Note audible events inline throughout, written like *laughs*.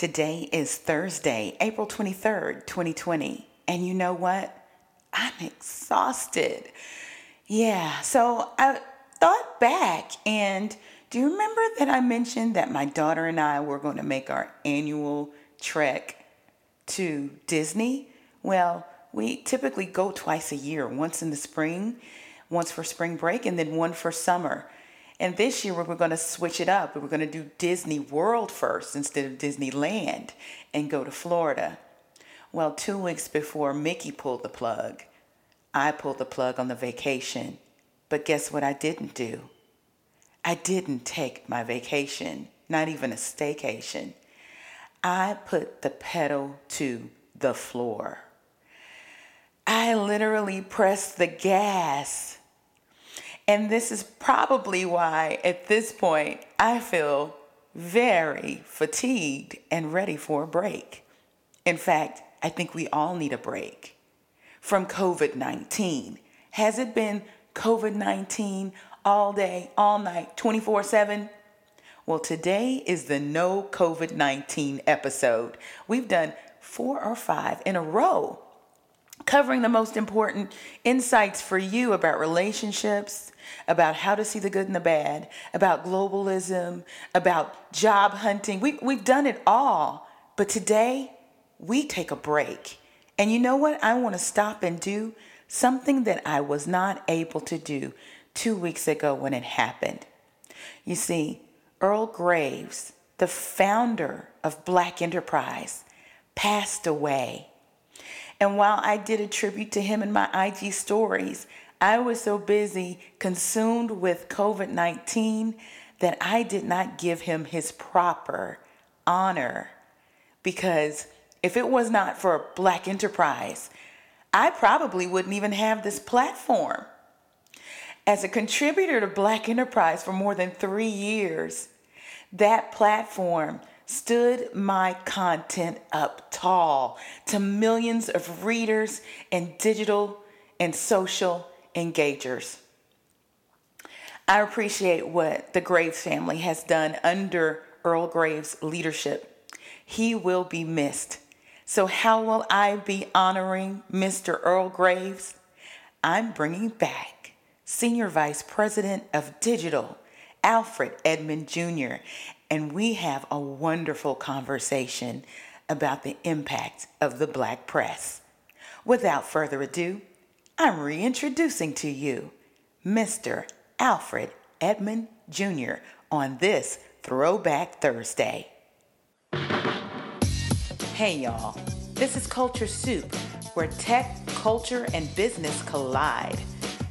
Today is Thursday, April 23rd, 2020. And you know what? I'm exhausted. Yeah, so I thought back and do you remember that I mentioned that my daughter and I were going to make our annual trek to Disney? Well, we typically go twice a year, once in the spring, once for spring break, and then one for summer. And this year we're going to switch it up. We're going to do Disney World first instead of Disneyland and go to Florida. Well, two weeks before Mickey pulled the plug, I pulled the plug on the vacation. But guess what I didn't do? I didn't take my vacation, not even a staycation. I put the pedal to the floor. I literally pressed the gas. And this is probably why, at this point, I feel very fatigued and ready for a break. In fact, I think we all need a break from COVID 19. Has it been COVID 19 all day, all night, 24 7? Well, today is the no COVID 19 episode. We've done four or five in a row covering the most important insights for you about relationships, about how to see the good and the bad, about globalism, about job hunting. We, we've done it all. But today, we take a break. And you know what? I want to stop and do something that I was not able to do two weeks ago when it happened. You see, Earl Graves, the founder of Black Enterprise, passed away. And while I did a tribute to him in my IG stories, I was so busy consumed with COVID 19 that I did not give him his proper honor. Because if it was not for Black Enterprise, I probably wouldn't even have this platform. As a contributor to Black Enterprise for more than three years, that platform stood my content up tall to millions of readers and digital and social engagers. I appreciate what the Graves family has done under Earl Graves' leadership. He will be missed. So, how will I be honoring Mr. Earl Graves? I'm bringing back Senior Vice President of Digital, Alfred Edmond Jr., and we have a wonderful conversation about the impact of the black press. Without further ado, I'm reintroducing to you Mr. Alfred Edmond Jr. on this Throwback Thursday. Hey, y'all. This is Culture Soup, where tech, culture, and business collide.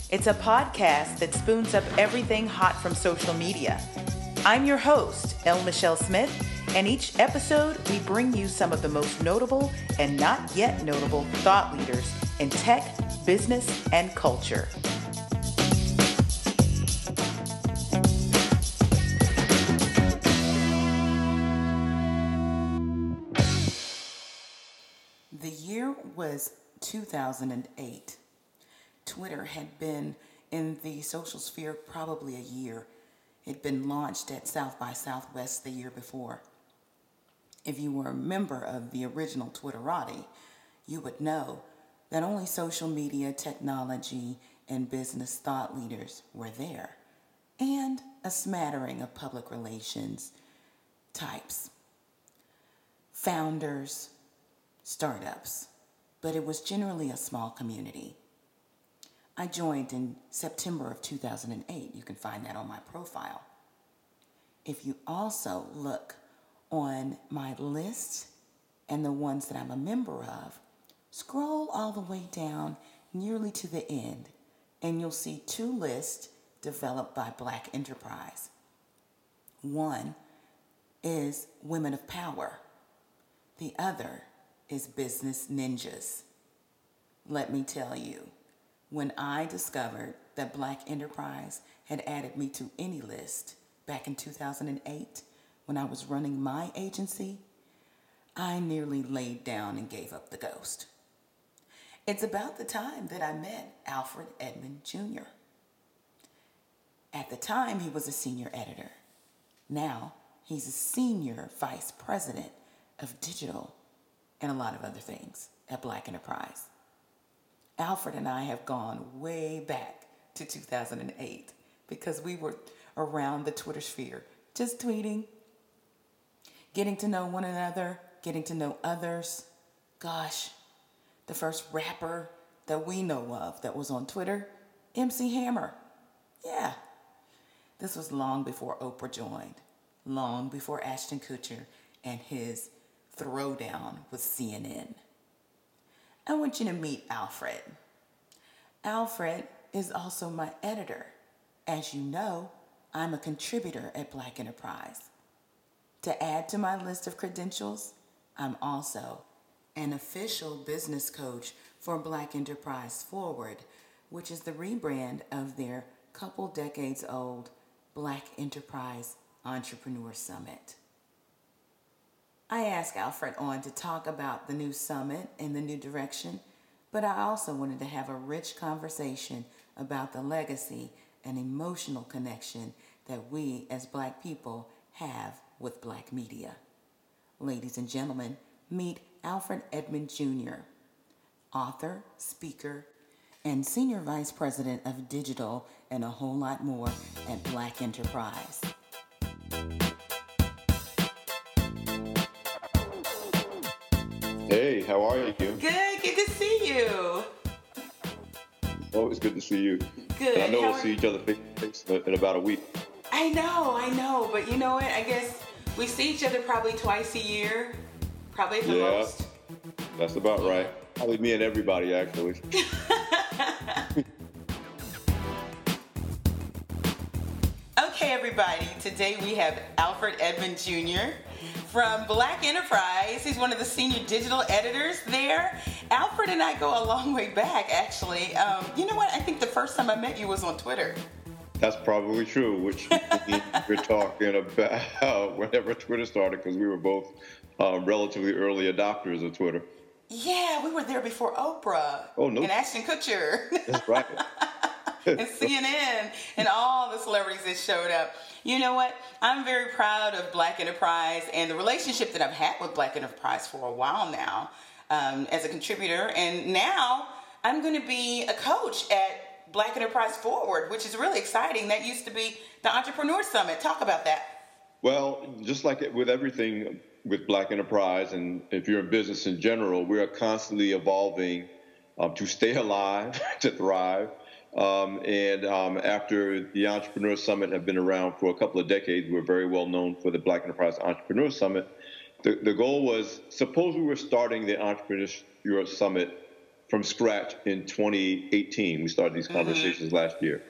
It's a podcast that spoons up everything hot from social media. I'm your host, L. Michelle Smith, and each episode we bring you some of the most notable and not yet notable thought leaders in tech, business, and culture. The year was 2008. Twitter had been in the social sphere probably a year. It'd been launched at South by Southwest the year before. If you were a member of the original Twitterati, you would know that only social media, technology, and business thought leaders were there, and a smattering of public relations types. Founders, startups, but it was generally a small community. I joined in September of 2008. You can find that on my profile. If you also look on my list and the ones that I'm a member of, scroll all the way down nearly to the end, and you'll see two lists developed by Black Enterprise. One is Women of Power, the other is business ninjas. Let me tell you, when I discovered that Black Enterprise had added me to any list back in 2008 when I was running my agency, I nearly laid down and gave up the ghost. It's about the time that I met Alfred Edmond Jr. At the time, he was a senior editor. Now, he's a senior vice president of digital and a lot of other things at Black Enterprise. Alfred and I have gone way back to 2008 because we were around the Twitter sphere, just tweeting, getting to know one another, getting to know others. Gosh, the first rapper that we know of that was on Twitter, MC Hammer. Yeah. This was long before Oprah joined, long before Ashton Kutcher and his throwdown with CNN. I want you to meet Alfred. Alfred is also my editor. As you know, I'm a contributor at Black Enterprise. To add to my list of credentials, I'm also an official business coach for Black Enterprise Forward, which is the rebrand of their couple decades old Black Enterprise Entrepreneur Summit. I asked Alfred on to talk about the new summit and the new direction, but I also wanted to have a rich conversation about the legacy and emotional connection that we as black people have with black media. Ladies and gentlemen, meet Alfred Edmond Jr., author, speaker, and Senior Vice President of Digital and a whole lot more at Black Enterprise. How are you? Good, good to see you. Always good to see you. Good. And I know How we'll see each other face in about a week. I know, I know, but you know what? I guess we see each other probably twice a year, probably the Yeah. most. That's about right. Probably me and everybody, actually. *laughs* Okay, everybody. Today we have Alfred Edmond Jr. from Black Enterprise. He's one of the senior digital editors there. Alfred and I go a long way back, actually. Um, you know what? I think the first time I met you was on Twitter. That's probably true, which *laughs* we're talking about whenever Twitter started, because we were both um, relatively early adopters of Twitter. Yeah, we were there before Oprah. Oh, no. And Ashton Kutcher. That's right. *laughs* *laughs* and CNN and all the celebrities that showed up. You know what? I'm very proud of Black Enterprise and the relationship that I've had with Black Enterprise for a while now um, as a contributor. And now I'm going to be a coach at Black Enterprise Forward, which is really exciting. That used to be the Entrepreneur Summit. Talk about that. Well, just like with everything with Black Enterprise, and if you're in business in general, we are constantly evolving um, to stay alive, *laughs* to thrive. Um, and um, after the Entrepreneur Summit had been around for a couple of decades, we we're very well known for the Black Enterprise Entrepreneur Summit. The, the goal was suppose we were starting the Entrepreneur Summit from scratch in 2018. We started these conversations last year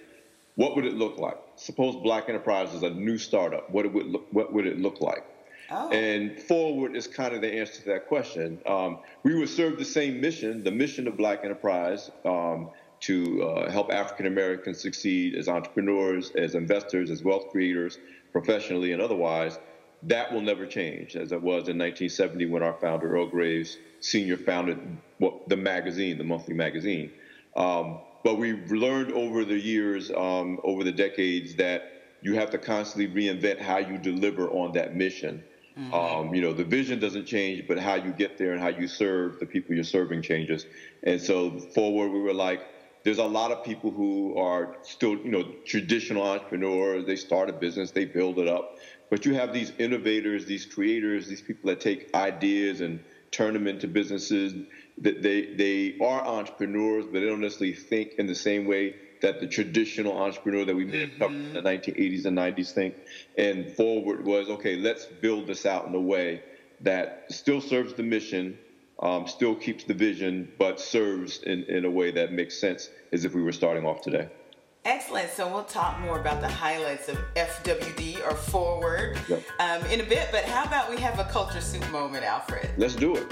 what would it look like? Suppose Black Enterprise is a new startup. What it would look, what would it look like? Oh. And forward is kind of the answer to that question. Um, we would serve the same mission, the mission of Black Enterprise, um, to uh, help African Americans succeed as entrepreneurs, as investors, as wealth creators, professionally and otherwise. That will never change, as it was in 1970 when our founder Earl Graves Sr. founded what, the magazine, the monthly magazine. Um, but we've learned over the years, um, over the decades, that you have to constantly reinvent how you deliver on that mission. Um, you know, the vision doesn't change, but how you get there and how you serve the people you're serving changes. And so forward, we were like, there's a lot of people who are still, you know, traditional entrepreneurs. They start a business, they build it up. But you have these innovators, these creators, these people that take ideas and turn them into businesses. That they they are entrepreneurs, but they don't necessarily think in the same way that the traditional entrepreneur that we may have covered in the 1980s and 90s think. And forward was okay. Let's build this out in a way that still serves the mission, um, still keeps the vision, but serves in, in a way that makes sense as if we were starting off today. Excellent. So we'll talk more about the highlights of FWD or Forward Yep. um, in a bit. But how about we have a culture soup moment, Alfred? Let's do it.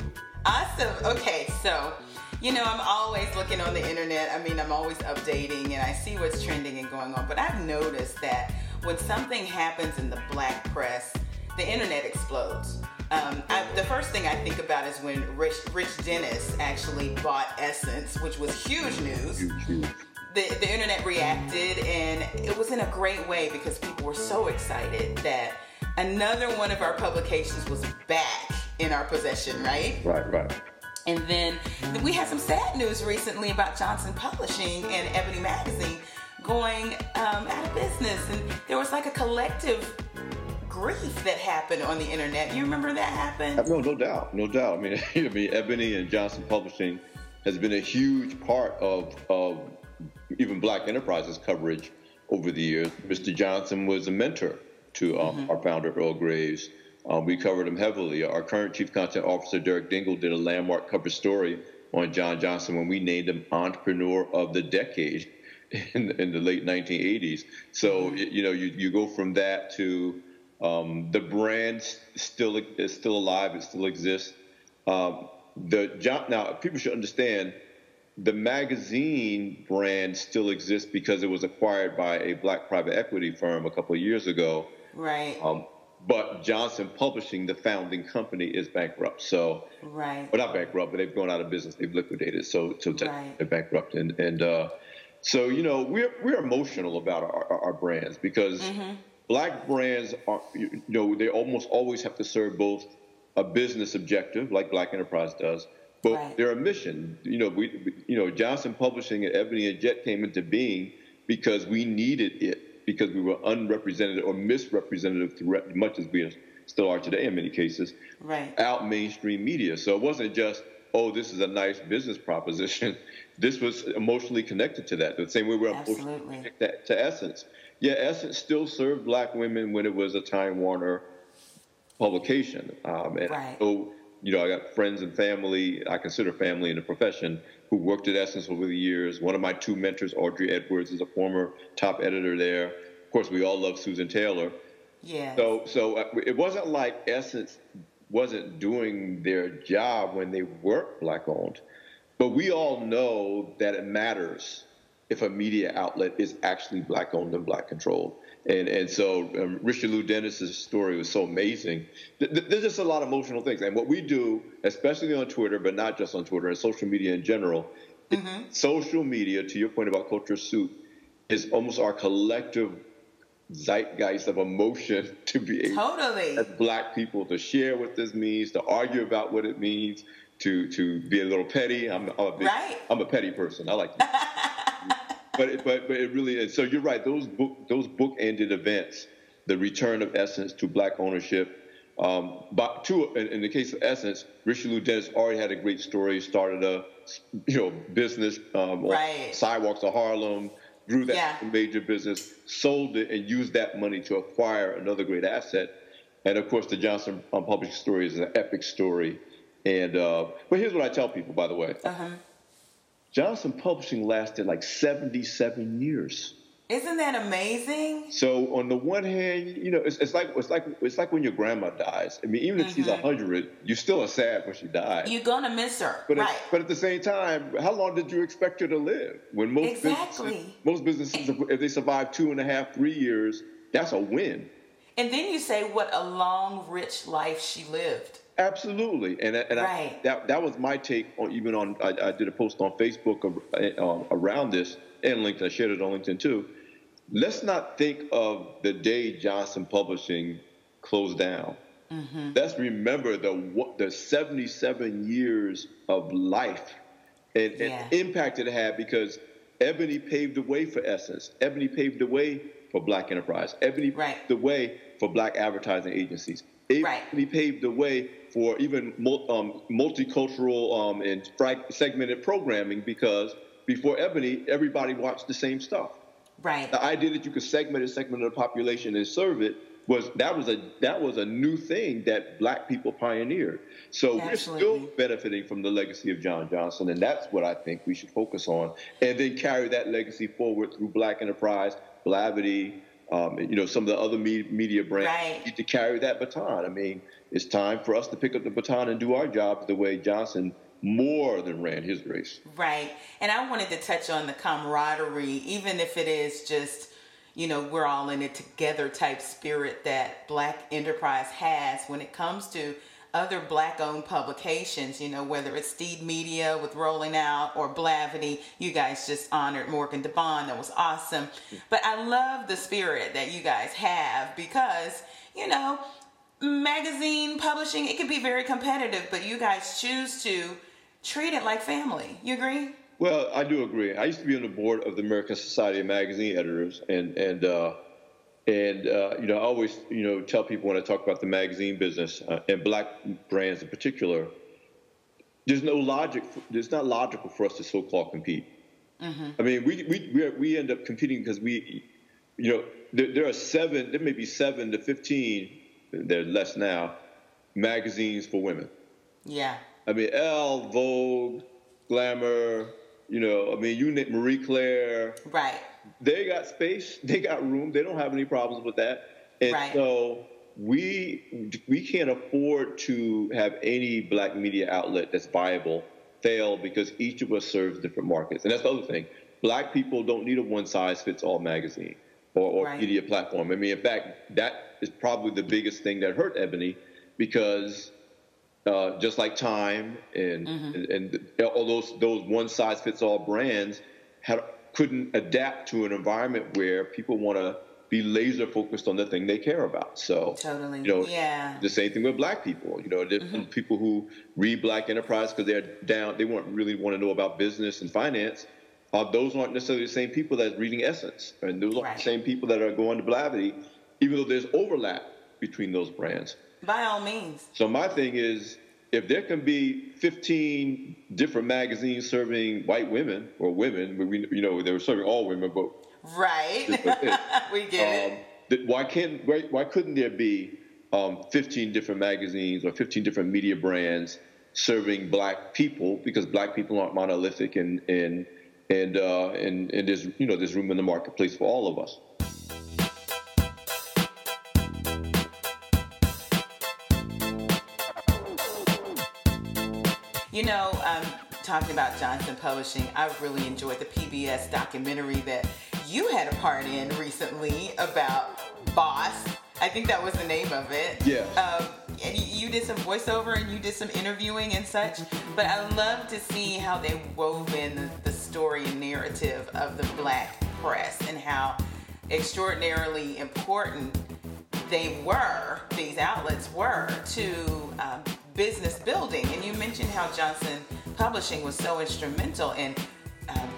Awesome. Okay, so you know I'm always looking on the internet. I mean, I'm always updating and I see what's trending and going on. But I've noticed that when something happens in the black press, the internet explodes. Um, I, the first thing I think about is when Rich, Rich Dennis actually bought Essence, which was huge news Huge, huge. the, the internet reacted and it was in a great way because people were so excited that another one of our publications was back in in our possession, right? Right, right. And then we had some sad news recently about Johnson Publishing and Ebony Magazine going um, out of business. And there was like a collective grief that happened on the internet. You remember that happened? No, no doubt, no doubt. I mean, *laughs* I mean, Ebony and Johnson Publishing has been a huge part of of even Black Enterprises coverage over the years. Mr. Johnson was a mentor to um, mm-hmm. our founder Earl Graves. Um, we covered him heavily. Our current chief content officer Derek Dingle did a landmark cover story on John Johnson when we named him Entrepreneur of the Decade *laughs* in, in the late 1980s. So mm-hmm. you know, you, you go from that to um, the brand still is still alive. It still exists. Um, the John, now people should understand the magazine brand still exists because it was acquired by a black private equity firm a couple of years ago. Right. Um, but Johnson Publishing, the founding company, is bankrupt. So, right. Well, not bankrupt, but they've gone out of business. They've liquidated. So, so right. they're bankrupt, and and uh, so you know we're we're emotional about our, our brands because mm-hmm. Black brands are you know they almost always have to serve both a business objective like Black Enterprise does, but right. they're a mission. You know, we, you know, Johnson Publishing and Ebony and Jet came into being because we needed it because we were unrepresented or misrepresented much as we still are today in many cases. Right. Out mainstream media, so it wasn't just oh, this is a nice business proposition. *laughs* This was emotionally connected to that, the same way we're emotionally connected to Essence. Yeah, Essence still served black women when it was a Time Warner publication. Um, and right. so you know, I got friends and family, I consider family in the profession, who worked at Essence over the years. One of my two mentors, Audrey Edwards, is a former top editor there. Of course, we all love Susan Taylor. Yeah. So, so uh, it wasn't like Essence wasn't doing their job when they weren't black owned, but we all know that it matters if a media outlet is actually black owned and black controlled. And and so um, Richelieu Dennis's story was so amazing. There's just a lot of emotional things. And what we do, especially on Twitter, but not just on Twitter, and social media in general, mm-hmm. social media, to your point about culture soup, is almost our collective zeitgeist of emotion *laughs* to be able totally. as black people to share what this means, to argue about what it means, to to be a little petty. I'm, I'm a big, right. I'm a petty person. I like *laughs* but it, but but it really is. So you're right. Those book those book ended events, the return of Essence to black ownership. Um, but two, in, in, the case of Essence, Richelieu Dennis already had a great story. Started a you know business um, right. sidewalks of Harlem, grew that yeah. major business, sold it, and used that money to acquire another great asset. And of course, the Johnson um, Publishing story is an epic story. And uh, but here's what I tell people, by the way. Uh-huh. Johnson Publishing lasted like 77 years. Isn't that amazing? So on the one hand, you know, it's, it's like it's like it's like when your grandma dies. I mean, even if mm-hmm. she's hundred, you still are sad when she dies. You're gonna miss her, but right? At, but at the same time, how long did you expect her to live? When most exactly. businesses, most businesses, if they survive two and a half, three years, that's a win. And then you say, what a long, rich life she lived. Absolutely, and and right. I, that that was my take on even on I, I did a post on Facebook uh, around this and LinkedIn. I shared it on LinkedIn too. Let's not think of the day Johnson Publishing closed down. Mm-hmm. Let's remember the the 77 years of life and, yeah. and impact it had because Ebony paved the way for Essence. Ebony paved the way for Black Enterprise. Ebony right. paved the way for Black advertising agencies. Ebony right. paved the way for even um, multicultural um, and segmented programming because before Ebony, everybody watched the same stuff. Right. The idea that you could segment a segment of the population and serve it was that was a that was a new thing that black people pioneered. So Absolutely. we're still benefiting from the legacy of John Johnson, and that's what I think we should focus on, and then carry that legacy forward through Black Enterprise, Blavity, um, you know, some of the other media brands right. need to carry that baton. I mean, it's time for us to pick up the baton and do our job the way Johnson more than ran his race. Right. And I wanted to touch on the camaraderie, even if it is just, you know, we're all in it together type spirit that Black Enterprise has when it comes to other black owned publications, you know, whether it's Steed Media with Rolling Out or Blavity. You guys just honored Morgan DeBaun. That was awesome. But I love the spirit that you guys have because, you know, magazine publishing, it can be very competitive, but you guys choose to treat it like family. You agree? Well, I do agree. I used to be on the board of the American Society of Magazine Editors, and and uh, and uh, you know, I always you know tell people when I talk about the magazine business uh, and black brands in particular, there's no logic. It's not logical for us to so-called compete. Mm-hmm. I mean, we we we, we end up competing because we, you know, there, there, are seven. There may be seven to fifteen. There are less now. Magazines for women. Yeah. I mean, Elle, Vogue, Glamour. You know, I mean, you name Marie Claire. Right. They got space. They got room. They don't have any problems with that. And right. so we we can't afford to have any black media outlet that's viable fail because each of us serves different markets. And that's the other thing. Black people don't need a one size fits all magazine or, or right. media platform. I mean, in fact, that is probably the biggest thing that hurt Ebony because uh, just like Time and, mm-hmm. and, and all those those one size fits all brands had couldn't adapt to an environment where people want to be laser focused on the thing they care about. So totally, you know, yeah. The same thing with black people. You know, mm-hmm. people who read Black Enterprise because they're down, they want really want to know about business and finance. Uh, those aren't necessarily the same people that's reading Essence, and those aren't right. the same people that are going to Blavity, even though there's overlap between those brands. By all means. So my thing is, if there can be 15 different magazines serving white women or women, we, you know, they were serving all women, but Right. *laughs* we get um, it. Why can't why, why couldn't there be um, 15 different magazines or 15 different media brands serving black people because black people aren't monolithic and and and uh, and, and there's you know there's room in the marketplace for all of us. You know, um, talking about Johnson Publishing, I really enjoyed the PBS documentary that you had a part in recently about Boss. I think that was the name of it. Yeah. Um, and you did some voiceover and you did some interviewing and such. But I love to see how they wove in the, story and narrative of the black press and how extraordinarily important they were, these outlets were, to um, business building. And you mentioned how Johnson Publishing was so instrumental in um,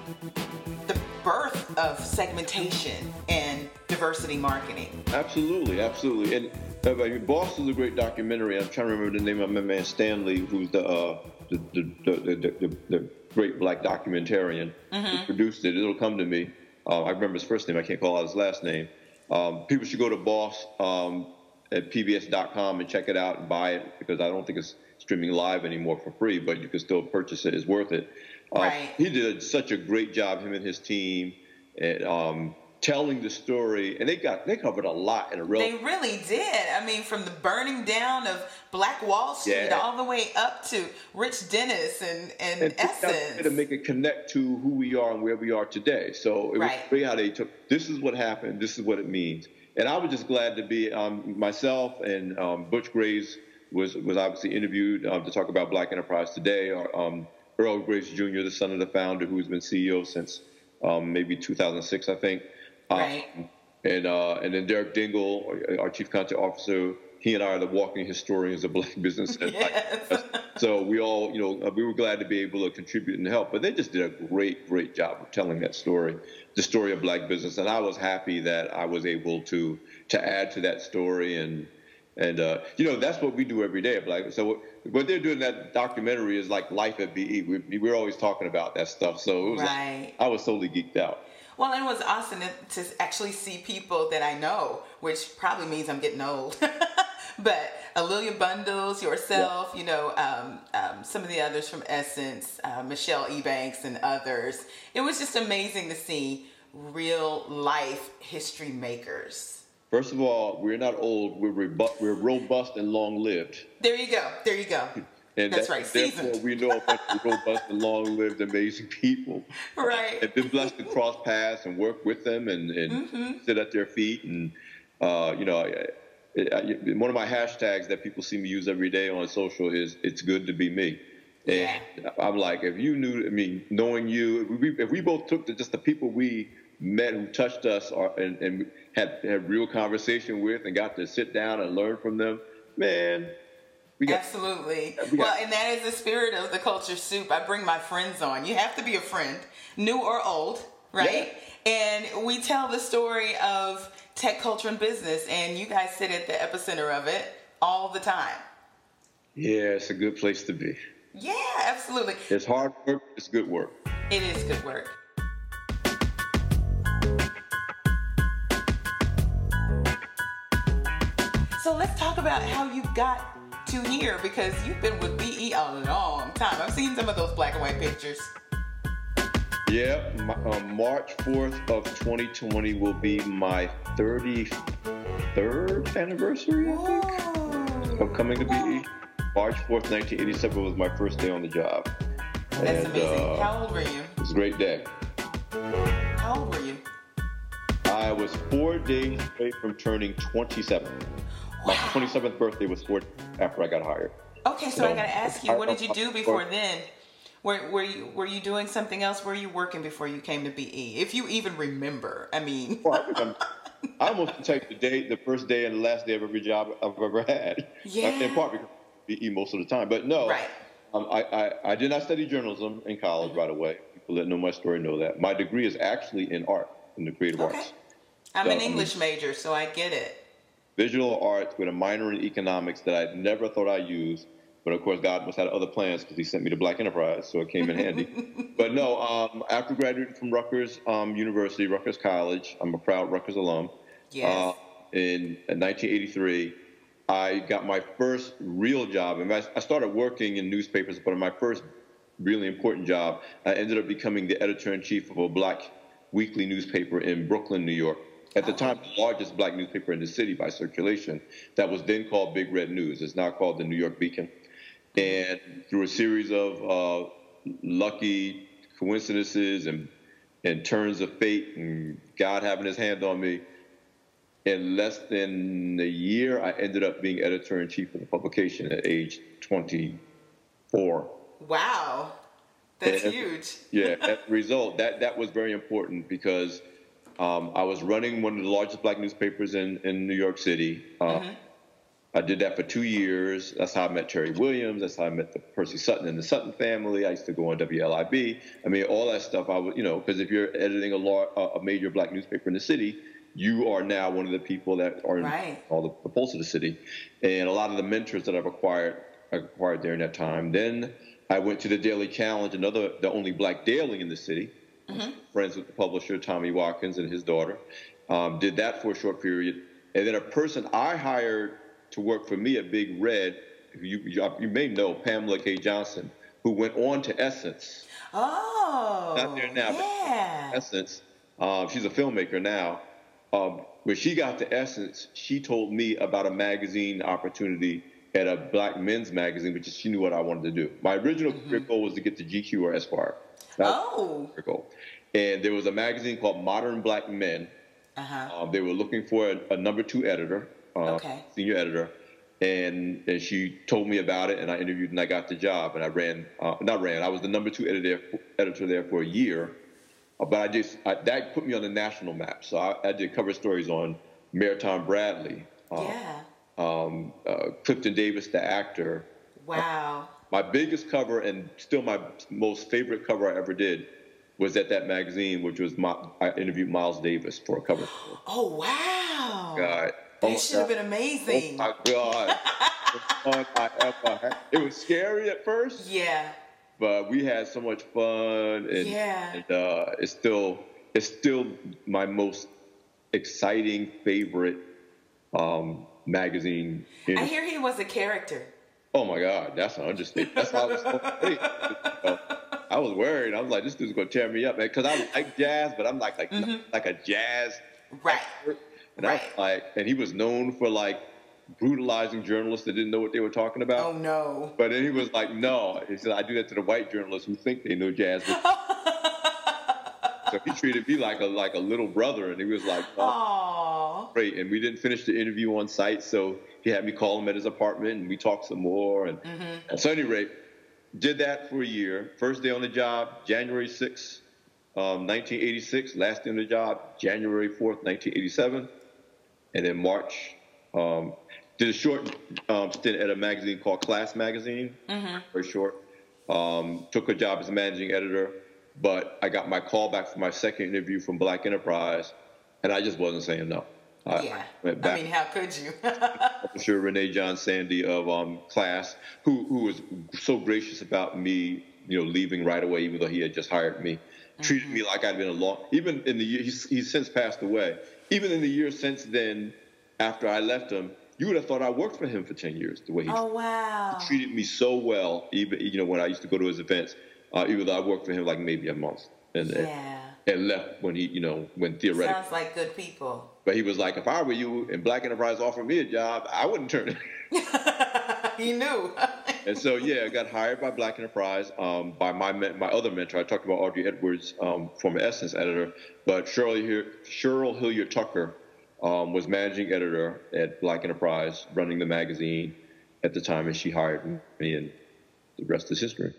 birth of segmentation and diversity marketing. Absolutely, absolutely. And uh, I mean, Boss is a great documentary. I'm trying to remember the name of my man Stanley, who's the uh, the, the, the, the, the, great black documentarian mm-hmm. who produced it. It'll come to me. Uh, I remember his first name. I can't call out his last name. Um, people should go to Boss um, at pbs.com and check it out and buy it because I don't think it's streaming live anymore for free, but you can still purchase it. It's worth it. Uh, right. He did such a great job, him and his team, at um, telling the story, and they got they covered a lot in a real. They really did. I mean, from the burning down of Black Wall Street yeah. all the way up to Rich Dennis and and, and Essence to make it connect to who we are and where we are today. So it right. was great how they took. This is what happened. This is what it means. And I was just glad to be um, myself and um, Butch Graves was was obviously interviewed um, to talk about Black Enterprise today. Um, Earl Graves Jr., the son of the founder, who's been CEO since um, maybe 2006, I think. Um, right. and uh, and then Derek Dingle, our chief content officer, he and I are the walking historians of black business. *laughs* yes. so we all, you know, uh, we were glad to be able to contribute and help. But they just did a great, great job of telling that story, the story of black business. And I was happy that I was able to to add to that story and and uh, you know that's what we do every day. Like so, what they're doing that documentary is like life at BE. We, we're always talking about that stuff. So it was, right. I was totally geeked out. Well, it was awesome to actually see people that I know, which probably means I'm getting old. *laughs* but A'Lelia Bundles, yourself, yeah. you know, um, um, some of the others from Essence, uh, Michelle Ebanks, and others. It was just amazing to see real life history makers First of all, we're not old. We're rebu- we're robust and long lived. There you go. There you go. *laughs* And That's that, right. Therefore, Seasoned. we know a bunch of robust and long lived, amazing people. *laughs* Right. And been blessed to cross paths and work with them and, and mm-hmm. sit at their feet. And, uh, you know, I, I, one of my hashtags that people see me use every day on social is "It's good to be me." And yeah. I'm like, if you knew, I mean, knowing you, if we, if we both took the, just the people we met who touched us or, and, and had, had real conversation with and got to sit down and learn from them, man. Got, Absolutely. Uh, got, well, and that is the spirit of the culture soup. I bring my friends on. You have to be a friend, new or old, right? Yeah. And we tell the story of tech culture and business, and you guys sit at the epicenter of it all the time. Yeah, it's a good place to be. Yeah, absolutely. It's hard work, it's good work. It is good work. So let's talk about how you got to here because you've been with BE a long time. I've seen some of those black and white pictures. Yeah, my, um, March 4th of 2020 will be my 33rd anniversary, I think, of coming to BE. March 4th, 1987 was my first day on the job. That's and, amazing. Uh, How old were you? It was a great day. How old were you? I was four days away from turning 27. My 27th birthday was four after I got hired. Okay, so, so I got to ask you, what did you do before then? Were, were you were you doing something else? Were you working before you came to BE? If you even remember, I mean. well, I, *laughs* I almost take the day, the first day and the last day of every job I've ever had. Yeah. In part because BE most of the time, but no. Right. Um, I, I, I did not study journalism in college right away. People that know my story know that. My degree is actually in art, in the creative okay. arts. I'm so, an English major, so I get it visual arts with a minor in economics that I never thought I'd use. But of course, God must have other plans because He sent me to Black Enterprise, so it came in handy. *laughs* But no, um, after graduating from Rutgers um, University, Rutgers College, I'm a proud Rutgers alum. Yes. Uh, in, in 1983, I got my first real job. And I, I started working in newspapers, but my first really important job, I ended up becoming the editor in chief of a black weekly newspaper in Brooklyn, New York. At the time, the largest black newspaper in the city by circulation, that was then called Big Red News. It's now called the New York Beacon. And through a series of uh, lucky coincidences and, and turns of fate and God having his hand on me, in less than a year, I ended up being editor in chief of the publication at age 24. Wow. That's and, huge. yeah, *laughs* as a result, that, that was very important because um, I was running one of the largest black newspapers in, in New York City. Uh, mm-hmm. I did that for two years. That's how I met Terry Williams. That's how I met the Percy Sutton and the Sutton family. I used to go on WLIB. I mean, all that stuff. I was, you know, because if you're editing a, law, a major black newspaper in the city, you are now one of the people that are right. in all the, the pulse of the city. And a lot of the mentors that I've acquired, I acquired during that time. Then I went to the Daily Challenge, another, the only black daily in the city mm-hmm. friends with the publisher, Tommy Watkins, and his daughter. Um, did that for a short period. And then a person I hired to work for me at Big Red, you, you, you may know Pamela K. Johnson, who went on to Essence. Oh, not there now, yeah. Essence. Um, she's a filmmaker now. Um, when she got to Essence, she told me about a magazine opportunity at a black men's magazine, which she knew what I wanted to do. My original mm-hmm. career goal was to get to GQ or Esquire. Oh. And there was a magazine called Modern Black Men. Uh-huh. Um, they were looking for a, a number two editor, uh, okay. senior editor. And, and she told me about it, and I interviewed, and I got the job. And I ran, uh, not ran, I was the number two editor, editor there for a year. Uh, but I just, I, that put me on the national map. So I, I did cover stories on Mayor Tom Bradley. Uh, yeah. Um, uh, Clifton Davis, the actor. Wow. My biggest cover, and still my most favorite cover I ever did, was at that magazine, which was my, I interviewed Miles Davis for a cover. *gasps* Oh wow! God, that oh should have been amazing. Oh my God, *laughs* I ever had. It was scary at first. Yeah. But we had so much fun, and, yeah. and uh, it's still it's still my most exciting favorite um, magazine. I hear he was a character. Oh my God, that's an understatement. That's how I was. So, I was worried. I was like, this dude's gonna tear me up, man, because I like jazz, but I'm like like mm-hmm. like a jazz right. Expert. And right. I like, and he was known for like brutalizing journalists that didn't know what they were talking about. Oh no! But then he was like, no. He said, I do that to the white journalists who think they know jazz. *laughs* so he treated me like a like a little brother, and he was like, oh, great. And we didn't finish the interview on site, so he had me call him at his apartment, and we talked some more. And, mm-hmm. so, at any rate, did that for a year. First day on the job, January 6th, um, 1986. Last day on the job, January 4th, 1987. And then March. Um, did a short um, stint at a magazine called Class Magazine, mm-hmm. very short. Um, took a job as a managing editor, but I got my call back for my second interview from Black Enterprise, and I just wasn't saying no. I yeah. I mean, how could you? *laughs* I'm sure Renee John Sandy of um, Class, who who was so gracious about me, you know, leaving right away, even though he had just hired me, mm-hmm. treated me like I'd been a long. Even in the year he's, he's since passed away. Even in the years since then, after I left him, you would have thought I worked for him for ten years. The way he, oh wow, he treated me so well. Even you know when I used to go to his events, uh, even though I worked for him like maybe a month, and yeah. and, left when he you know when theoretically sounds like good people. But he was like, if I were you and Black Enterprise offered me a job, I wouldn't turn it. *laughs* he knew. *laughs* and so yeah, I got hired by Black Enterprise um, by my my other mentor. I talked about Audrey Edwards, um, former Essence editor, but Cheryl Cheryl Hilliard Tucker um, was managing editor at Black Enterprise, running the magazine at the time, and she hired me, and the rest is history.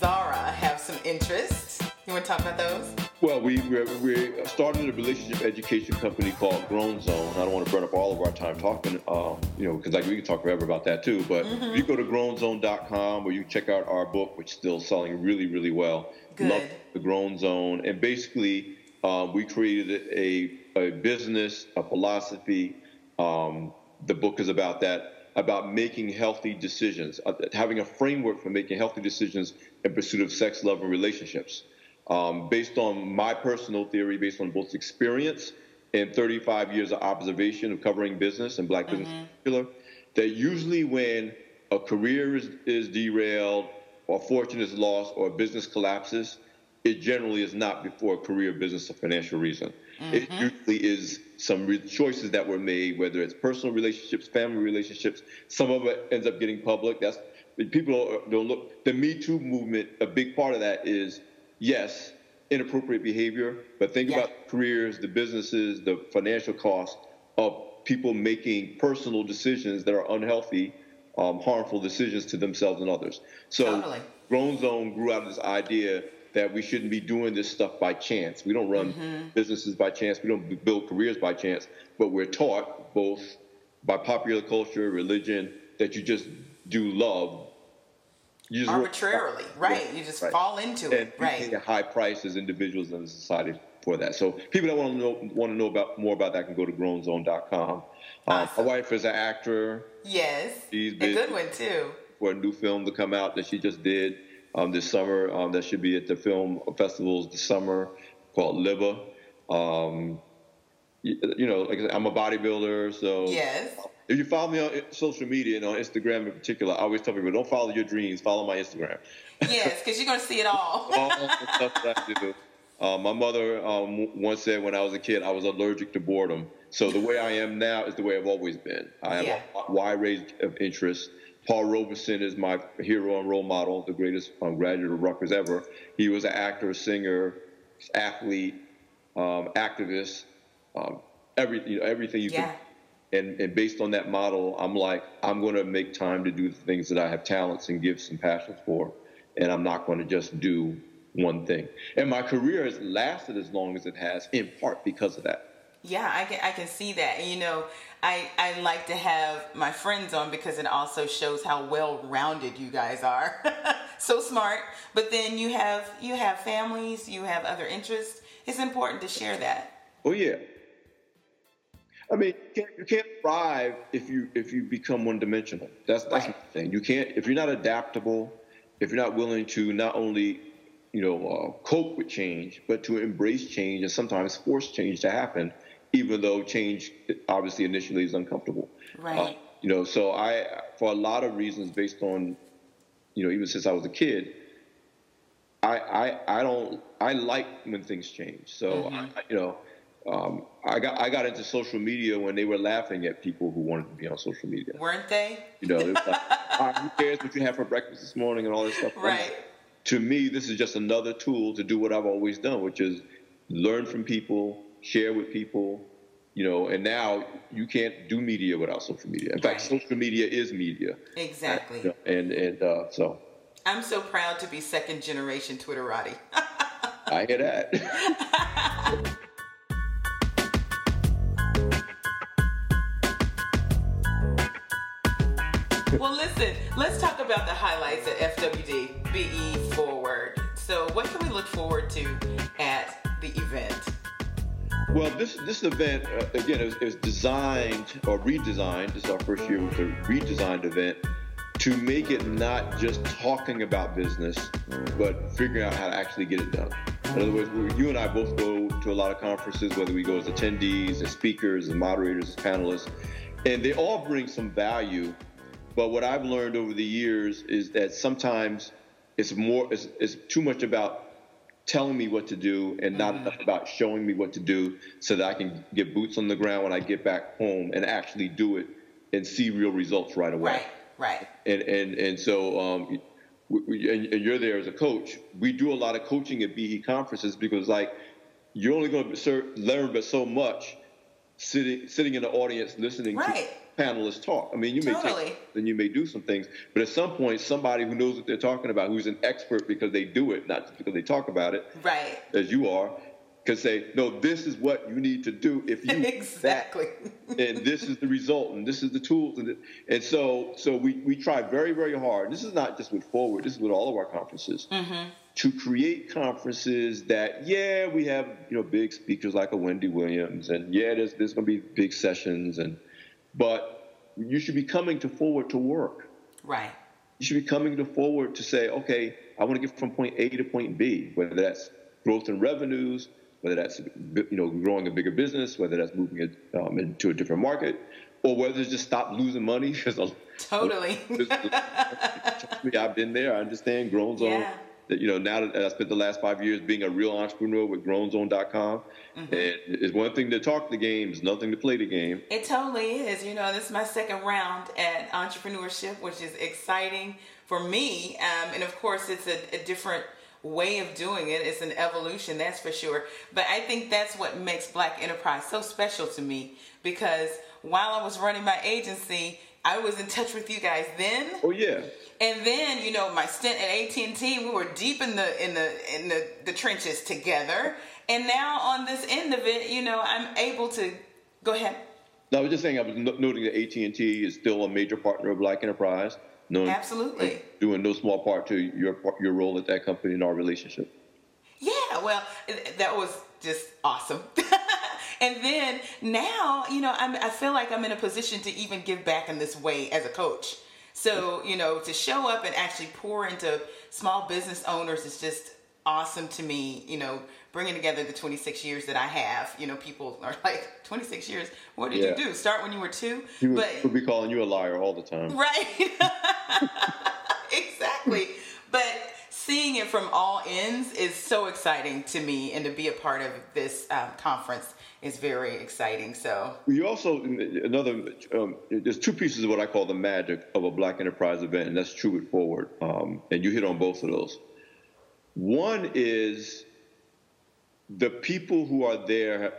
Zara, have some interests. You want to talk about those? Well, we, we're, we're starting a relationship education company called Grown Zone. I don't want to burn up all of our time talking, um, you know, because like we can talk forever about that too. But mm-hmm. if you go to grownzone.com or you check out our book, which is still selling really, really well. Good. Love the Grown Zone. And basically, uh, we created a, a business, a philosophy. Um, the book is about that about making healthy decisions, uh, having a framework for making healthy decisions in pursuit of sex, love, and relationships um, based on my personal theory, based on both experience and 35 years of observation of covering business and black business mm-hmm. in particular, that usually when a career is, is derailed or fortune is lost or a business collapses, it generally is not before a career, business, or financial reason. Mm-hmm. It usually is some re- choices that were made, whether it's personal relationships, family relationships. Some of it ends up getting public. That's people don't look. The Me Too movement, a big part of that is yes, inappropriate behavior, but think yeah. about careers, the businesses, the financial cost of people making personal decisions that are unhealthy, um, harmful decisions to themselves and others. So, totally. Grown Zone grew out of this idea that we shouldn't be doing this stuff by chance. We don't run mm-hmm. businesses by chance. We don't build careers by chance. But we're taught both by popular culture, religion, that you just do love you just arbitrarily, right? You just right. fall into and it, right? Pay a high price as individuals in society for that. So people that want to know want to know about more about that can go to grownzone.com. Um, awesome. My wife is an actor. Yes, she's a good one too. For a new film to come out that she just did um, this summer, um, that should be at the film festivals this summer called Liver. Um, you, you, know, like I said, I'm a bodybuilder, so yes if you follow me on social media and on Instagram in particular, I always tell people don't follow your dreams, follow my Instagram. Yes, because you're going to see it all. *laughs* all the stuff that I do. Uh, my mother um, once said when I was a kid, I was allergic to boredom. So the way I am now is the way I've always been. I have yeah. a wide range of interests. Paul Robeson is my hero and role model, the greatest um, graduate of Rutgers ever. He was an actor, singer, athlete, um, activist, um, every, you know, everything you yeah. can and, and based on that model, I'm like, I'm going to make time to do the things that I have talents and gifts and passions for, and I'm not going to just do one thing. And my career has lasted as long as it has, in part because of that. Yeah, I can I can see that. You know, I I like to have my friends on because it also shows how well rounded you guys are. *laughs* so smart, but then you have you have families, you have other interests. It's important to share that. Oh yeah, I mean, you can't, you can't thrive if you if you become one dimensional. That's that's right. the thing. You can't if you're not adaptable, if you're not willing to not only you know uh, cope with change, but to embrace change and sometimes force change to happen, even though change obviously initially is uncomfortable. Right. Uh, you know, so I for a lot of reasons based on you know even since I was a kid. I, I, I don't I like when things change. So mm-hmm. I, you know, um, I got I got into social media when they were laughing at people who wanted to be on social media. Weren't they? You know, like, *laughs* who cares what you have for breakfast this morning and all this stuff. Right. To me, this is just another tool to do what I've always done, which is learn from people, share with people, you know. And now you can't do media without social media. In fact, social media is media. Exactly. And and, and uh, so I'm so proud to be second generation Twitterati. *laughs* I hear that. *laughs* well, listen, let's talk about the highlights at FWD BE Forward. So, what can we look forward to at the event? Well, this this event uh, again is, is designed or redesigned. This is our first year with a redesigned event to make it not just talking about business, but figuring out how to actually get it done. In other words, you and I both go to a lot of conferences, whether we go as attendees, as speakers, as moderators, as panelists, and they all bring some value but what I've learned over the years is that sometimes it's more, it's, it's too much about telling me what to do and not mm-hmm. enough about showing me what to do so that I can get boots on the ground when I get back home and actually do it and see real results right away. Right, right. And, and, and so, um, we, and, and you're there as a coach. We do a lot of coaching at BE conferences because, like, you're only going to learn but so much sitting sitting in the audience listening right. Panelists talk. I mean, you totally. may take and you may do some things, but at some point, somebody who knows what they're talking about, who's an expert because they do it, not just because they talk about it, right? As you are, can say, no, this is what you need to do if you *laughs* exactly, that, and this is the result, and this is the tools, and and so so we we try very very hard. This is not just with Forward. This is with all of our conferences. Mm-hmm to create conferences that, yeah, we have you know big speakers like a Wendy Williams, and yeah, there's there's going to be big sessions, and but you should be coming to forward to work. Right. You should be coming to forward to say, okay, I want to get from point A to point B, whether that's growth in revenues, whether that's you know growing a bigger business, whether that's moving it um, into a different market, or whether it's just stop losing money. *laughs* totally. *laughs* I've been there. I understand. Grown Zone yeah you know now that I spent the last five years being a real entrepreneur with GrownZone.com, mm-hmm. and it's one thing to talk the game, it's nothing to play the game. It totally is. You know, this is my second round at entrepreneurship, which is exciting for me, um, and of course, it's a, a different way of doing it. It's an evolution, that's for sure. But I think that's what makes Black Enterprise so special to me because while I was running my agency, I was in touch with you guys then. Oh yeah. And then, you know, my stint at AT&T, we were deep in the in the in the, the trenches together. And now on this end of it, you know, I'm able to go ahead. No, I was just saying I was noting that AT&T is still a major partner of Black Enterprise. Knowing, Absolutely. Doing no small part to your your role at that company in our relationship. Yeah, well, that was just awesome. *laughs* and then now, you know, I'm, I feel like I'm in a position to even give back in this way as a coach. So, you know, to show up and actually pour into small business owners is just awesome to me, you know, bringing together the 26 years that I have. You know, people are *laughs* like, 26 years? What did yeah. you do? Start when you were two? Would, but, would be calling you a liar all the time. Right. *laughs* exactly. But seeing it from all ends is so exciting to me and to be a part of this um, conference is very exciting so you also another um, there's two pieces of what i call the magic of a black enterprise event and that's true with forward um, and you hit on both of those one is the people who are there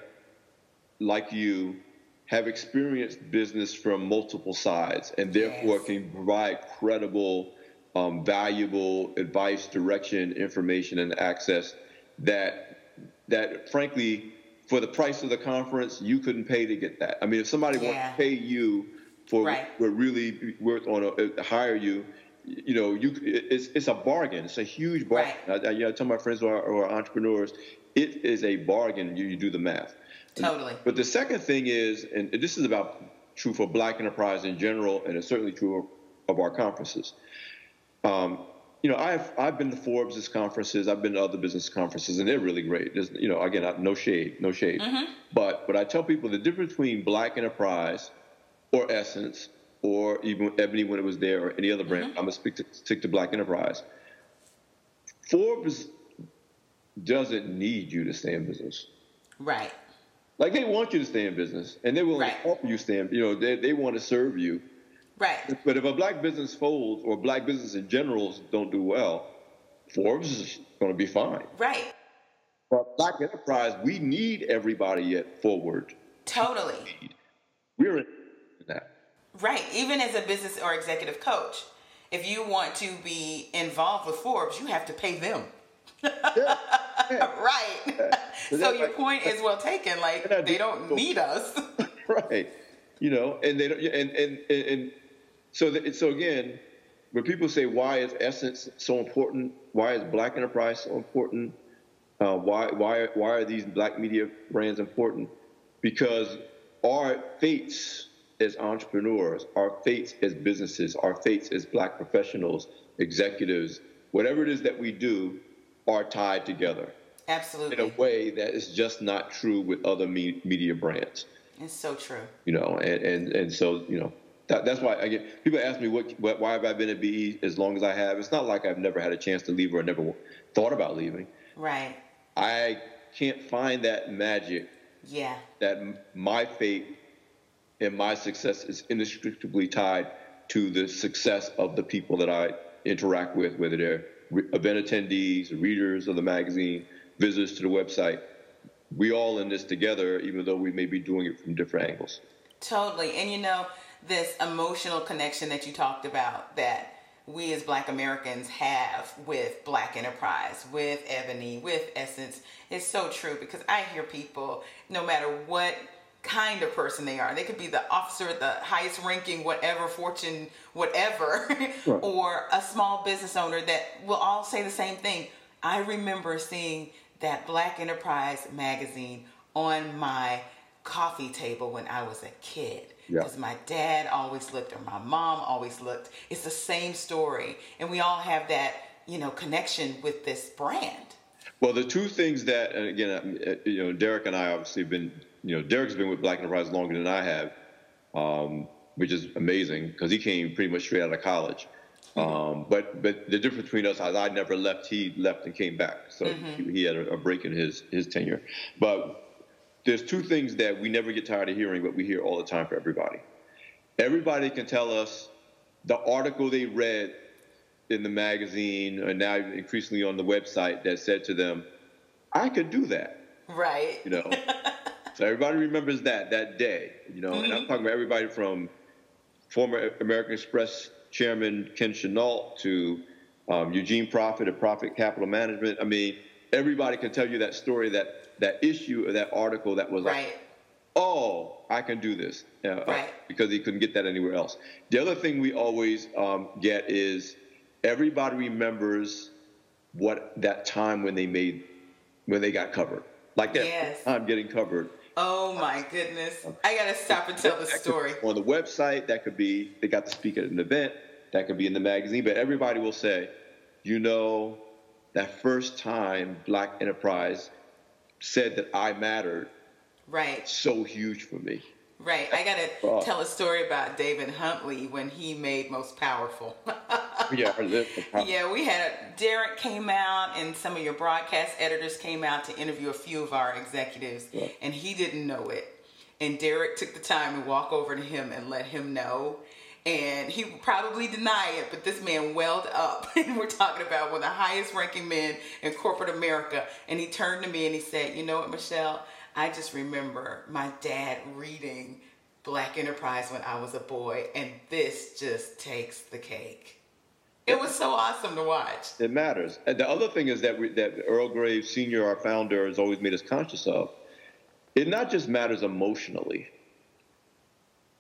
like you have experienced business from multiple sides and therefore yes. can provide credible um, valuable advice, direction, information, and access that that frankly, for the price of the conference, you couldn't pay to get that. I mean, if somebody yeah. wants to pay you for right. what really worth on a, hire you, you know, you it's it's a bargain. It's a huge bargain. Right. I, I, you know, I tell my friends who are, who are entrepreneurs, it is a bargain. You, you do the math. Totally. But the second thing is, and this is about true for Black enterprise in general, and it's certainly true of our conferences. Um, you know, I've I've been to Forbes' conferences, I've been to other business conferences, and they're really great. There's, you know, again, no shade, no shade. Mm-hmm. But but I tell people the difference between Black Enterprise, or Essence, or even Ebony when it was there, or any other brand. Mm-hmm. I'm gonna speak to, stick to Black Enterprise. Forbes doesn't need you to stay in business. Right. Like they want you to stay in business, and they will right. help you stay. In, you know, they they want to serve you Right. But if a black business folds or black business in general don't do well, Forbes is going to be fine. Right. But black enterprise, we need everybody yet forward. Totally. We're in that. Right. Even as a business or executive coach. if you want to be involved with Forbes, you have to pay them. Yeah, yeah. *laughs* right. Yeah. So, *laughs* so your like, point is well taken. Like they don't need us. *laughs* right. You know, and they don't. And and and, and so that, so again, when people say why is Essence so important, why is Black Enterprise so important, uh, why why why are these Black media brands important? Because our fates as entrepreneurs, our fates as businesses, our fates as Black professionals, executives, whatever it is that we do, are tied together. Absolutely. In a way that is just not true with other me- media brands. It's so true. You know, and, and, and so, you know, that, that's why I get people ask me what, what, why have I been at BE as long as I have. It's not like I've never had a chance to leave or never thought about leaving. Right. I can't find that magic. Yeah. That my fate and my success is inextricably tied to the success of the people that I interact with, whether they're event attendees, readers of the magazine, visitors to the website. We all in this together, even though we may be doing it from different angles. Totally. And you know, this emotional connection that you talked about that we as black Americans have with black enterprise, with Ebony, with Essence is so true because I hear people, no matter what kind of person they are. They could be the officer at the highest ranking, whatever, fortune, whatever, *laughs* right. or a small business owner that will all say the same thing. I remember seeing that Black Enterprise magazine on my coffee table when I was a kid. Because yeah. my dad always looked, or my mom always looked. It's the same story. And we all have that, you know, connection with this brand. Well, the two things that, and again, uh, you know, Derek and I obviously have been you know, Derek's been with Black Enterprise longer than I have, um, which is amazing because he came pretty much straight out of college. Mm-hmm. Um, but but the difference between us is I never left. He left and came back, so mm-hmm. he, he, had a, a, break in his his tenure. But there's two things that we never get tired of hearing, but we hear all the time for everybody. Everybody can tell us the article they read in the magazine, and now increasingly on the website, that said to them, "I could do that." Right. You know. *laughs* So everybody remembers that that day, you know. Mm-hmm. And I'm mm-hmm. talking about everybody from former American Express chairman Ken Chenault to um, Eugene Profit of Profit Capital Management. I mean, everybody can tell you that story, that that issue or that article that was right. like, oh, I can do this, uh, right. because he couldn't get that anywhere else. The other thing we always um, get is everybody remembers what that time when they made when they got covered, like that yes. time getting covered Oh my goodness. I gotta stop and tell the story. On the website, that could be they got to speak at an event, that could be in the magazine, but everybody will say, you know, that first time Black Enterprise said that I mattered. Right. So huge for me. Right. I got to uh, tell a story about David Huntley when he made Most Powerful. *laughs* yeah. Yeah, we had Derek came out and some of your broadcast editors came out to interview a few of our executives, yeah. and he didn't know it. And Derek took the time to walk over to him and let him know. And he would probably deny it, but this man welled up. *laughs* and we're talking about one of the highest ranking men in corporate America. And he turned to me and he said, You know what, Michelle? I just remember my dad reading Black Enterprise when I was a boy, and this just takes the cake. It was so awesome to watch. It matters. The other thing is that we, that Earl Graves Sr., our founder, has always made us conscious of. It not just matters emotionally.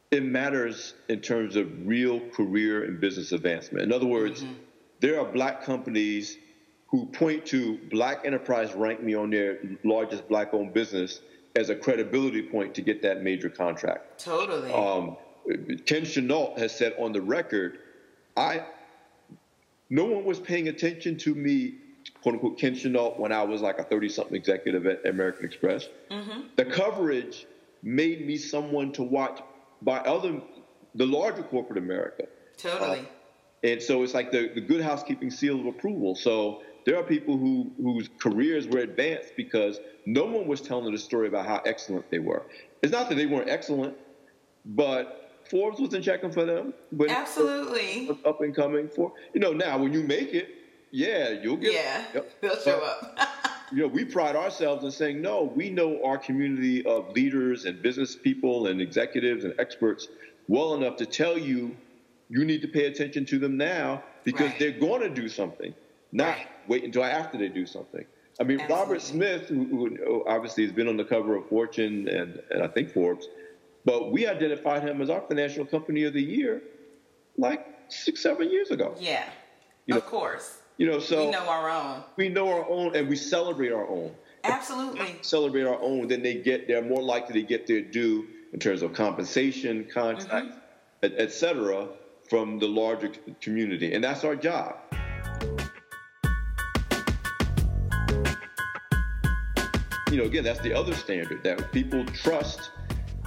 It matters in terms of real career and business advancement. In other words, mm-hmm. there are black companies who point to Black Enterprise ranked me on their largest black-owned business as a credibility point to get that major contract. Totally. Um, Ken Chenault has said on the record, I no one was paying attention to me, quote unquote, Ken Chenault when I was like a 30 something executive at American Express. Mm-hmm. The coverage made me someone to watch by other, the larger corporate America. Totally. Uh, and so it's like the, the good housekeeping seal of approval. So there are people who whose careers were advanced because no one was telling the story about how excellent they were. It's not that they weren't excellent, but Forbes wasn't checking for them. But Absolutely. Up and coming for you know now when you make it, yeah, you'll get yeah yep. they'll show up. *laughs* you know, we pride ourselves in saying no. We know our community of leaders and business people and executives and experts well enough to tell you you need to pay attention to them now because Right. they're going to do something, not Right. wait until after they do something. I mean, Absolutely. Robert Smith, who, who obviously has been on the cover of Fortune and, and I think Forbes, but we identified him as our financial company of the year like six, seven years ago. Yeah. You of know, course. You know, so we know our own. we know our own and we celebrate our own. Absolutely. Celebrate our own, then they get they're more likely to get their due in terms of compensation, contracts, Mm-hmm. et, et cetera, from the larger community, and that's our job. You know, again, that's the other standard that people trust,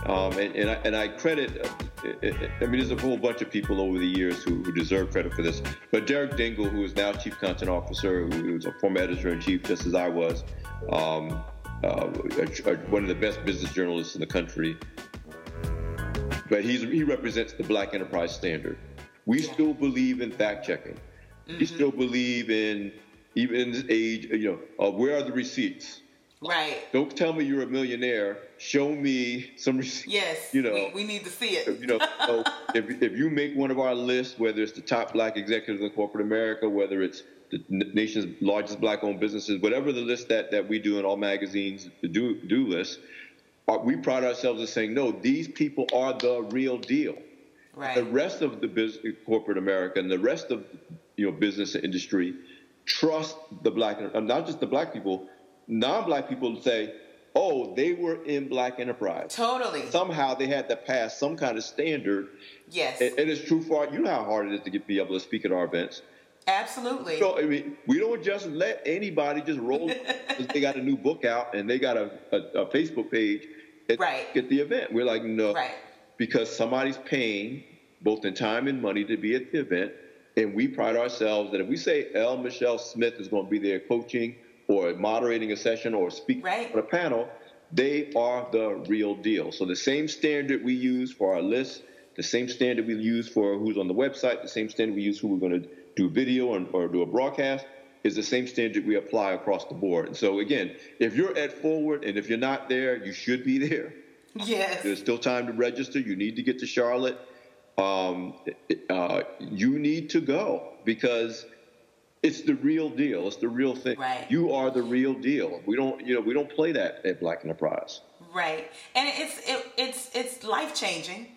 um, and, and, I, and I credit. Uh, I- I I mean, there's a whole bunch of people over the years who, who deserve credit for this, but Derek Dingle, who is now chief content officer, who was a former editor in chief, just as I was, um, uh, a- a- one of the best business journalists in the country, but he's, he represents the black enterprise standard. We still believe in fact checking. We Mm-hmm. still believe in, even in this age, you know, uh, where are the receipts? Right. Don't tell me you're a millionaire. Show me some receipts. Yes. You know, we, we need to see it. you know, so if, if you make one of our lists, whether it's the top black executives in corporate America, whether it's the nation's largest black-owned businesses, whatever the list that, that we do in all magazines, the do do list, uh, we pride ourselves in saying, no, these people are the real deal. Right. The rest of the business, corporate America and the rest of you know business and industry trust the black, uh, not just the black people, non-black people say, oh, they were in black enterprise Totally. somehow they had to pass some kind of standard. yes. And, and it's true for you know how hard it is to get be able to speak at our events. Absolutely. So I mean, we don't just let anybody just roll *laughs* because they got a new book out and they got a, a, a Facebook page and Right. get the event. We're like, no, Right. because somebody's paying both in time and money to be at the event, and we pride ourselves that if we say L. Michelle Smith is going to be there coaching or moderating a session or speaking Right. on a panel, they are the real deal. So the same standard we use for our list, the same standard we use for who's on the website, the same standard we use who we're going to do video or, or do a broadcast is the same standard we apply across the board. And so again, if you're at Forward and if you're not there, you should be there. yes. There's still time to register. You need to get to Charlotte. Um, uh, you need to go because it's the real deal. It's the real thing. Right. You are the real deal. We don't, you know, we don't play that at Black Enterprise. Right. And it's it, it's it's life changing.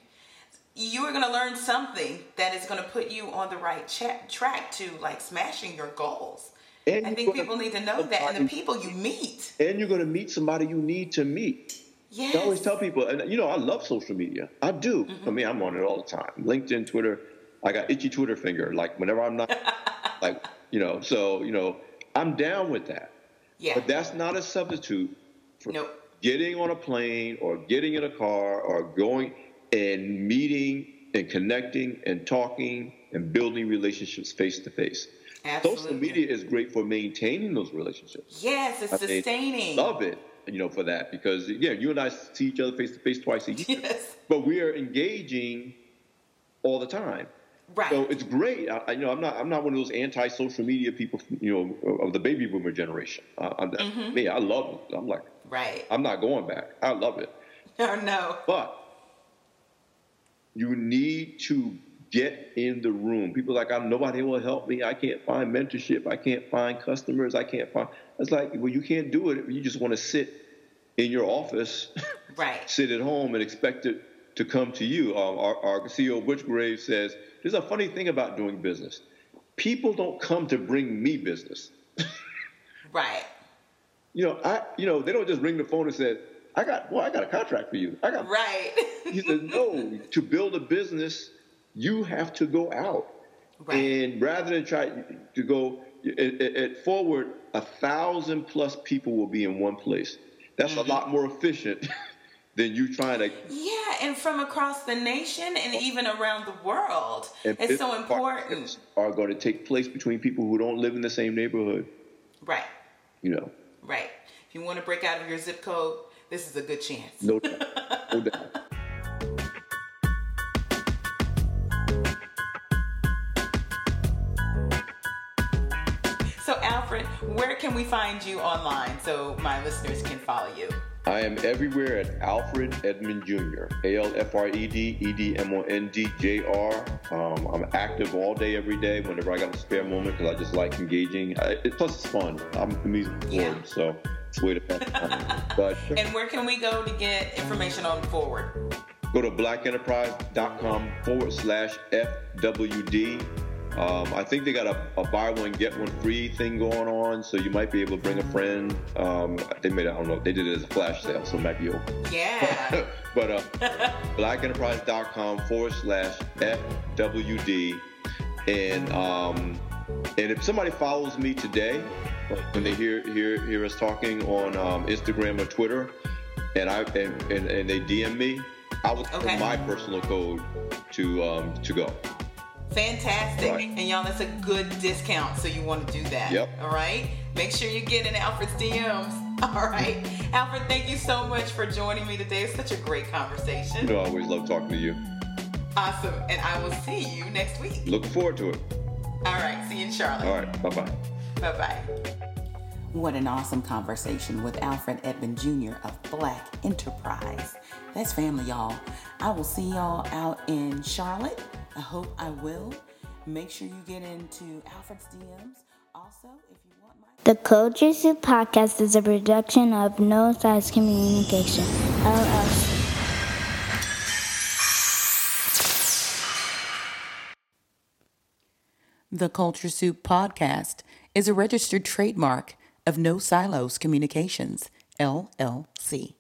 You are going to learn something that is going to put you on the right cha- track to like smashing your goals. And I think people need to know that, and the people you meet. And you're going to meet somebody you need to meet. Yes. I always tell people, and you know, I love social media. I do. Mm-hmm. I mean, I'm on it all the time. LinkedIn, Twitter. I got itchy Twitter finger. Like whenever I'm not, *laughs* like you know, so you know, I'm down with that. Yeah. But that's not a substitute for Nope. getting on a plane or getting in a car or going and meeting and connecting and talking and building relationships face to face. Social media is great for maintaining those relationships. Yes, it's I mean, sustaining. Love it, you know, for that because yeah, you and I see each other face to face twice a year, *laughs* Yes. but we are engaging all the time. Right. So it's great. I, I- you know, I'm not I'm not one of those anti-social media people, you know, of the baby boomer generation. Uh, I'm, Mm-hmm. Me, I love it. I'm like, right. I'm not going back. I love it, *laughs* Oh no. but you need to get in the room. People are like, I'm nobody will help me. I can't find mentorship. I can't find customers. I can't find. It's like, well, you can't do it. if You just want to sit in your office, Right. *laughs* sit at home, and expect it to come to you. Um, our, our CEO Butch Graves says, "There's a funny thing about doing business. People don't come to bring me business. *laughs* Right. You know, I, you know, they don't just ring the phone and say." I got well. I got a contract for you. I got *laughs* Right. he said, no, to build a business, you have to go out. Right. And rather than try to go at, forward, a thousand plus people will be in one place. That's Mm-hmm. a lot more efficient *laughs* than you trying to. yeah, and from across the nation and even around the world, and it's so important. Are going to take place between people who don't live in the same neighborhood. Right. You know, Right. If you want to break out of your zip code, this is a good chance. no doubt, *laughs* no doubt. So, Alfred, where can we find you online so my listeners can follow you? I am everywhere at Alfred Edmond Jr. A L F R E D E D M O N D J R. Um, I'm active all day, every day, whenever I got a spare moment, because I just like engaging. I, it, plus, it's fun. I'm a music Yeah. so it's way to pass time. *laughs* But And where can we go to get information on Forward? go to blackenterprise.com forward slash FWD. Um, I think they got a, a buy one get one free thing going on, so you might be able to bring a friend. Um, they made it, I don't know, they did it as a flash sale, so it might be open. Yeah. *laughs* but uh, *laughs* blackenterprise.com forward slash FWD. And um, and if somebody follows me today, when they hear hear hear us talking on um, Instagram or Twitter, and I and, and, and they DM me, I will put Okay. my personal code to um, to go. Fantastic. Right. And y'all, that's a good discount, so you want to do that. Yep. All right. Make sure you get in Alfred's DMs. *laughs* All right. Alfred, thank you so much for joining me today. It's such a great You conversation. know, I always love talking to you. Awesome. And I will see you next week. Looking forward to it. All right. See you in Charlotte. All right, bye bye. Bye bye. What an awesome conversation with Alfred Edmond Jr. of Black Enterprise. That's family, y'all. I will see y'all out in Charlotte. I hope I will. Make sure you get into Alfred's DMs. Also, if you want my. The Culture Soup Podcast is a production of No Silos Communication, LLC. The Culture Soup Podcast is a registered trademark of No Silos Communications, LLC.